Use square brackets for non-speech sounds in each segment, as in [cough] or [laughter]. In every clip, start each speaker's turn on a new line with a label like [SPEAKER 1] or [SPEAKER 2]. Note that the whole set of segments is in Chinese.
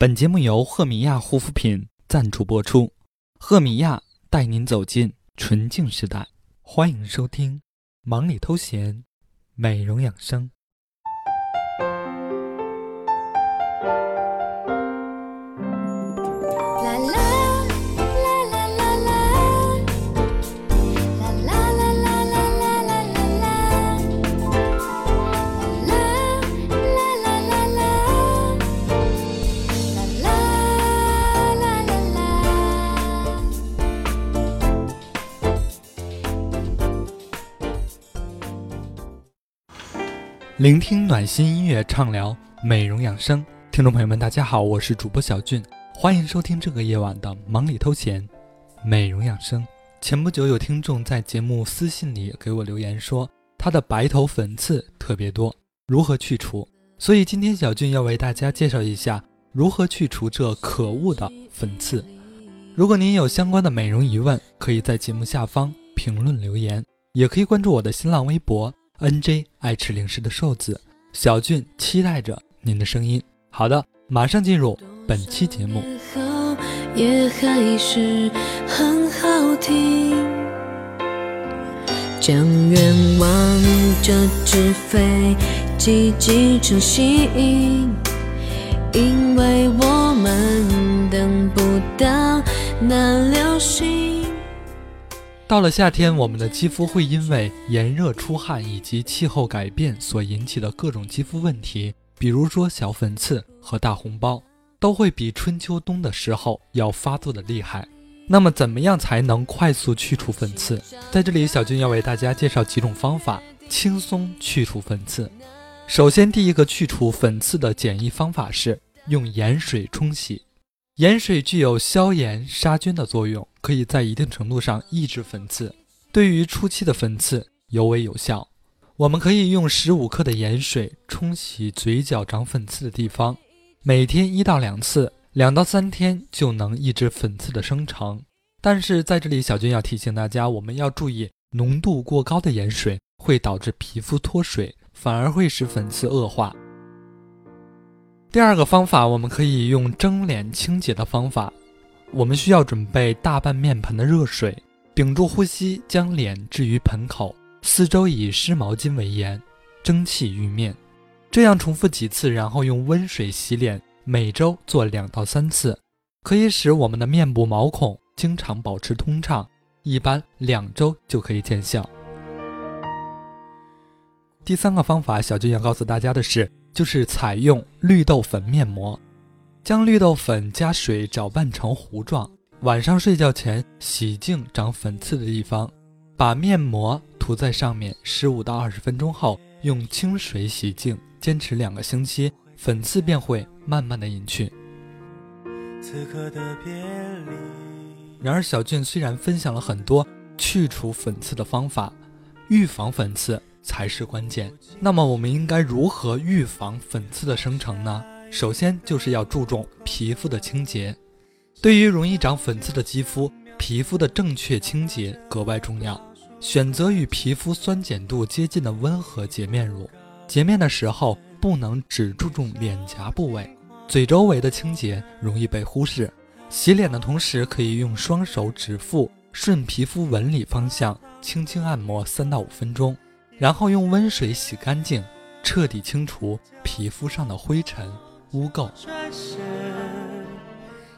[SPEAKER 1] 本节目由赫米娅护肤品赞助播出，赫米娅带您走进纯净时代。欢迎收听《忙里偷闲》，美容养生。聆听暖心音乐，畅聊美容养生。听众朋友们，大家好，我是主播小俊，欢迎收听这个夜晚的忙里偷闲，美容养生。前不久有听众在节目私信里给我留言说，他的白头粉刺特别多，如何去除？所以今天小俊要为大家介绍一下如何去除这可恶的粉刺。如果您有相关的美容疑问，可以在节目下方评论留言，也可以关注我的新浪微博。N J 爱吃零食的瘦子小俊期待着您的声音。好的，马上进入本期节目。也还是很好听。将愿望折纸飞机寄成信，因为我们等不到那流星。到了夏天，我们的肌肤会因为炎热、出汗以及气候改变所引起的各种肌肤问题，比如说小粉刺和大红包，都会比春秋冬的时候要发作的厉害。那么，怎么样才能快速去除粉刺？在这里，小军要为大家介绍几种方法，轻松去除粉刺。首先，第一个去除粉刺的简易方法是用盐水冲洗。盐水具有消炎杀菌的作用，可以在一定程度上抑制粉刺，对于初期的粉刺尤为有效。我们可以用十五克的盐水冲洗嘴角长粉刺的地方，每天一到两次，两到三天就能抑制粉刺的生成。但是在这里，小军要提醒大家，我们要注意，浓度过高的盐水会导致皮肤脱水，反而会使粉刺恶化。第二个方法，我们可以用蒸脸清洁的方法。我们需要准备大半面盆的热水，屏住呼吸，将脸置于盆口，四周以湿毛巾围严，蒸汽浴面。这样重复几次，然后用温水洗脸，每周做两到三次，可以使我们的面部毛孔经常保持通畅，一般两周就可以见效。第三个方法，小俊要告诉大家的是。就是采用绿豆粉面膜，将绿豆粉加水搅拌成糊状，晚上睡觉前洗净长粉刺的地方，把面膜涂在上面，十五到二十分钟后用清水洗净，坚持两个星期，粉刺便会慢慢的隐去。此刻的别离然而，小俊虽然分享了很多去除粉刺的方法，预防粉刺。才是关键。那么我们应该如何预防粉刺的生成呢？首先就是要注重皮肤的清洁。对于容易长粉刺的肌肤，皮肤的正确清洁格外重要。选择与皮肤酸碱度接近的温和洁面乳。洁面的时候不能只注重脸颊部位，嘴周围的清洁容易被忽视。洗脸的同时，可以用双手指腹顺皮肤纹理方向轻轻按摩三到五分钟。然后用温水洗干净，彻底清除皮肤上的灰尘污垢。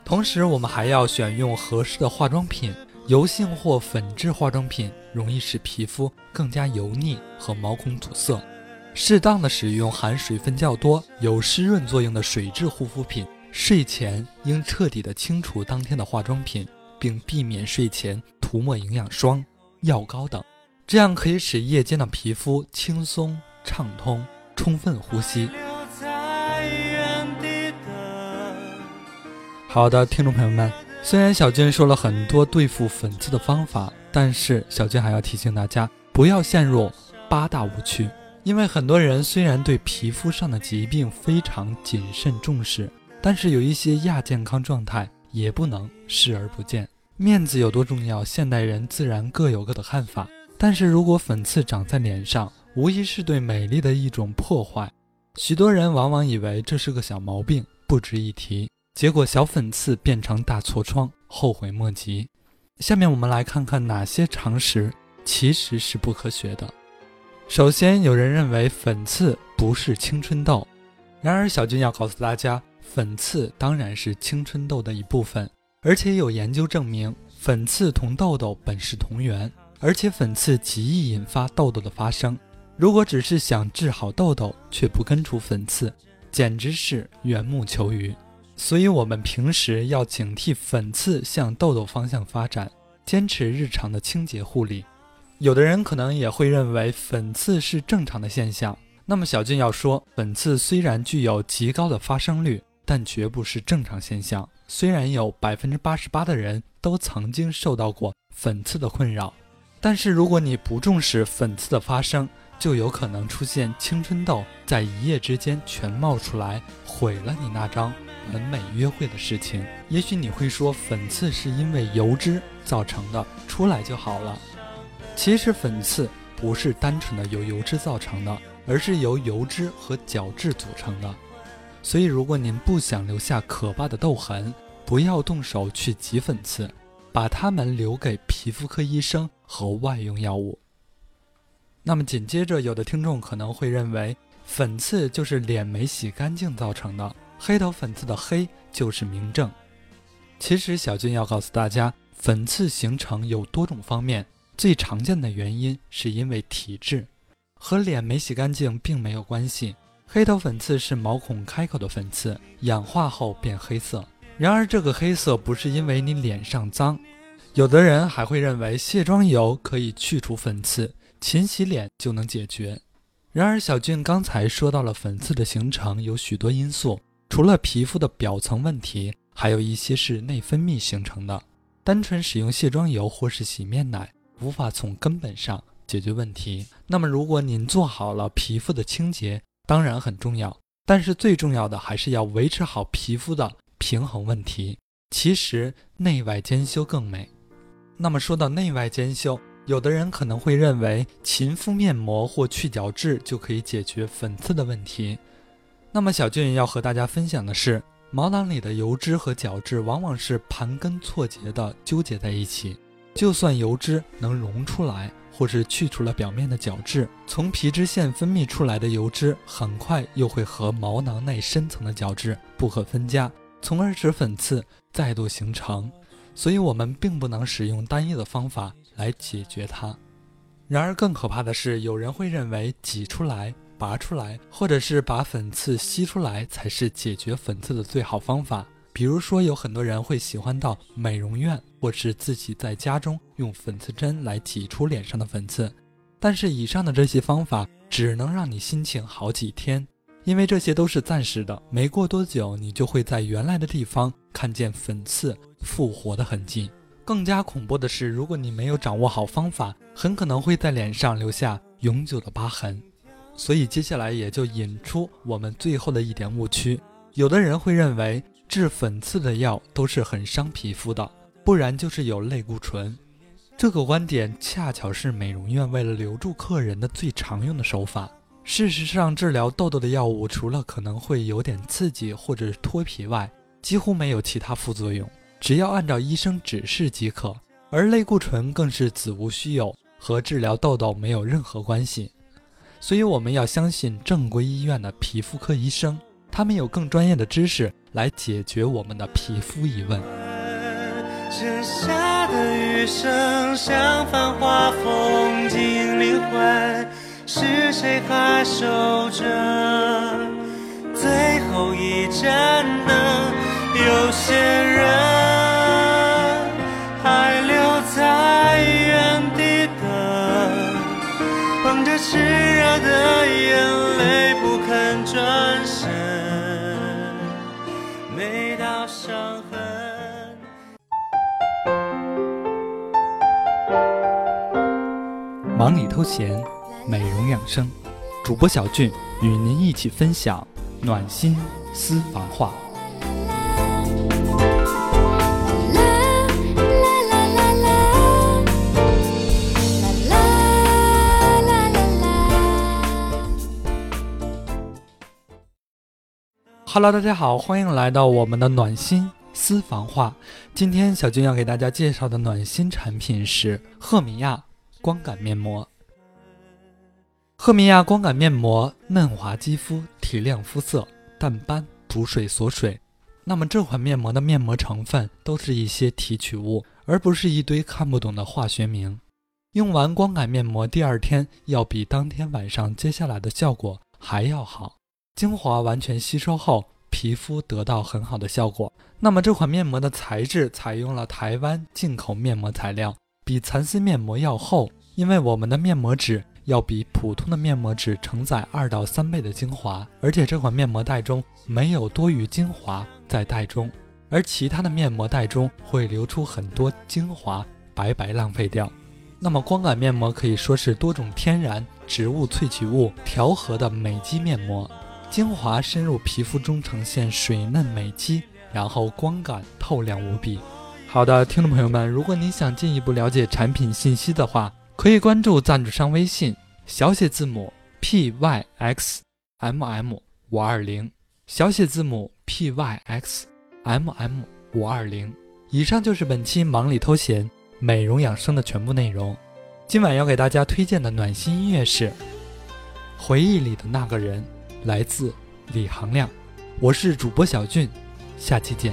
[SPEAKER 1] 同时，我们还要选用合适的化妆品。油性或粉质化妆品容易使皮肤更加油腻和毛孔阻塞。适当的使用含水分较多、有湿润作用的水质护肤品。睡前应彻底的清除当天的化妆品，并避免睡前涂抹营养霜、药膏等。这样可以使夜间的皮肤轻松畅通，充分呼吸。好的，听众朋友们，虽然小娟说了很多对付粉刺的方法，但是小娟还要提醒大家，不要陷入八大误区。因为很多人虽然对皮肤上的疾病非常谨慎重视，但是有一些亚健康状态也不能视而不见。面子有多重要，现代人自然各有各的看法。但是如果粉刺长在脸上，无疑是对美丽的一种破坏。许多人往往以为这是个小毛病，不值一提。结果小粉刺变成大痤疮，后悔莫及。下面我们来看看哪些常识其实是不科学的。首先，有人认为粉刺不是青春痘，然而小军要告诉大家，粉刺当然是青春痘的一部分，而且有研究证明，粉刺同痘痘本是同源，而且粉刺极易引发痘痘的发生。如果只是想治好痘痘却不根除粉刺，简直是缘木求鱼。所以，我们平时要警惕粉刺向痘痘方向发展，坚持日常的清洁护理。有的人可能也会认为粉刺是正常的现象。那么，小俊要说，粉刺虽然具有极高的发生率，但绝不是正常现象。虽然有百分之八十八的人都曾经受到过粉刺的困扰，但是如果你不重视粉刺的发生，就有可能出现青春痘，在一夜之间全冒出来，毁了你那张完美约会的事情。也许你会说，粉刺是因为油脂造成的，出来就好了。其实粉刺不是单纯的由油脂造成的，而是由油脂和角质组成的。所以，如果您不想留下可怕的痘痕，不要动手去挤粉刺，把它们留给皮肤科医生和外用药物。那么紧接着，有的听众可能会认为粉刺就是脸没洗干净造成的，黑头粉刺的黑就是明证。其实小俊要告诉大家，粉刺形成有多种方面，最常见的原因是因为体质，和脸没洗干净并没有关系。黑头粉刺是毛孔开口的粉刺，氧化后变黑色。然而这个黑色不是因为你脸上脏，有的人还会认为卸妆油可以去除粉刺。勤洗脸就能解决。然而，小俊刚才说到了粉刺的形成有许多因素，除了皮肤的表层问题，还有一些是内分泌形成的。单纯使用卸妆油或是洗面奶，无法从根本上解决问题。那么，如果您做好了皮肤的清洁，当然很重要，但是最重要的还是要维持好皮肤的平衡问题。其实，内外兼修更美。那么，说到内外兼修。有的人可能会认为勤敷面膜或去角质就可以解决粉刺的问题。那么小俊要和大家分享的是，毛囊里的油脂和角质往往是盘根错节的纠结在一起。就算油脂能溶出来，或是去除了表面的角质，从皮脂腺分泌出来的油脂很快又会和毛囊内深层的角质不可分家，从而使粉刺再度形成。所以，我们并不能使用单一的方法。来解决它。然而，更可怕的是，有人会认为挤出来、拔出来，或者是把粉刺吸出来才是解决粉刺的最好方法。比如说，有很多人会喜欢到美容院，或是自己在家中用粉刺针来挤出脸上的粉刺。但是，以上的这些方法只能让你心情好几天，因为这些都是暂时的。没过多久，你就会在原来的地方看见粉刺复活的痕迹。更加恐怖的是，如果你没有掌握好方法，很可能会在脸上留下永久的疤痕。所以接下来也就引出我们最后的一点误区：有的人会认为治粉刺的药都是很伤皮肤的，不然就是有类固醇。这个观点恰巧是美容院为了留住客人的最常用的手法。事实上，治疗痘痘的药物除了可能会有点刺激或者脱皮外，几乎没有其他副作用。只要按照医生指示即可，而类固醇更是子无虚有，和治疗痘痘没有任何关系。所以我们要相信正规医院的皮肤科医生，他们有更专业的知识来解决我们的皮肤疑问。剩下的余生像繁华风景灵魂，是谁还守着最后一盏灯？有些人还留在原地等，捧着炽热。的眼泪不肯转身，每道伤痕。忙里偷闲，美容养生，主播小俊与您一起分享暖心私房话。Hello，大家好，欢迎来到我们的暖心私房话。今天小俊要给大家介绍的暖心产品是赫米亚光感面膜。赫米亚光感面膜嫩滑肌肤，提亮肤色，淡斑补水锁水。那么这款面膜的面膜成分都是一些提取物，而不是一堆看不懂的化学名。用完光感面膜第二天，要比当天晚上接下来的效果还要好。精华完全吸收后，皮肤得到很好的效果。那么这款面膜的材质采用了台湾进口面膜材料，比蚕丝面膜要厚。因为我们的面膜纸 [laughs] 要比普通的面膜纸承载二到三倍的精华，而且这款面膜袋中没有多余精华在袋中，而其他的面膜袋中会流出很多精华，白白浪费掉。那么光感面膜可以说是多种天然植物萃取物调和的美肌面膜。精华深入皮肤中，呈现水嫩美肌，然后光感透亮无比。好的，听众朋友们，如果你想进一步了解产品信息的话，可以关注赞助商微信小写字母 p y x m m 五二零，小写字母 p y x m m 五二零。以上就是本期忙里偷闲美容养生的全部内容。今晚要给大家推荐的暖心音乐是《回忆里的那个人》。来自李行亮，我是主播小俊，下期见。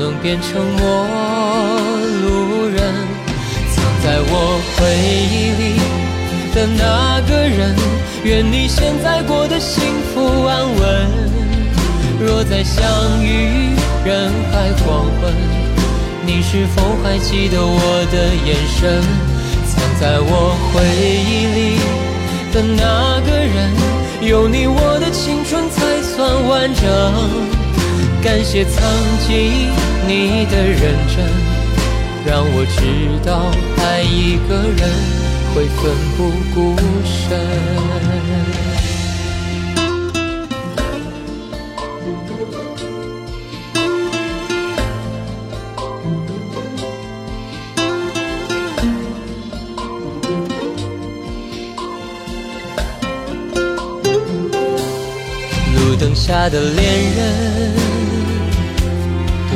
[SPEAKER 2] 能变成陌路人？藏在我回忆里的那个人，愿你现在过得幸福安稳。若再相遇人海黄昏，你是否还记得我的眼神？藏在我回忆里的那个人，有你我的青春才算完整。感谢曾经你的认真，让我知道爱一个人会奋不顾身。路灯下的恋人，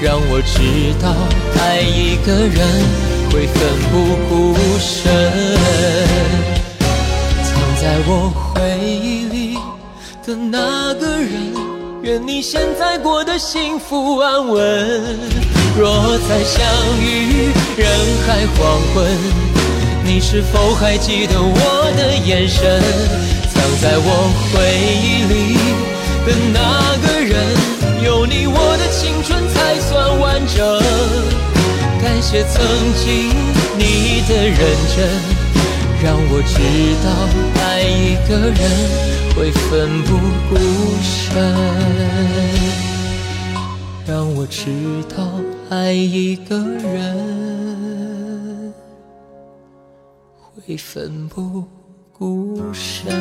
[SPEAKER 2] 让我知道，爱一个人会奋不顾身。藏在我回忆里的那个人，愿你现在过得幸福安稳。若再相遇人海黄昏，你是否还记得我的眼神？藏在我回忆里的那个人，有你我感谢曾经你的认真，让我知道爱一个人会奋不顾身。让我知道爱一个人会奋不顾身。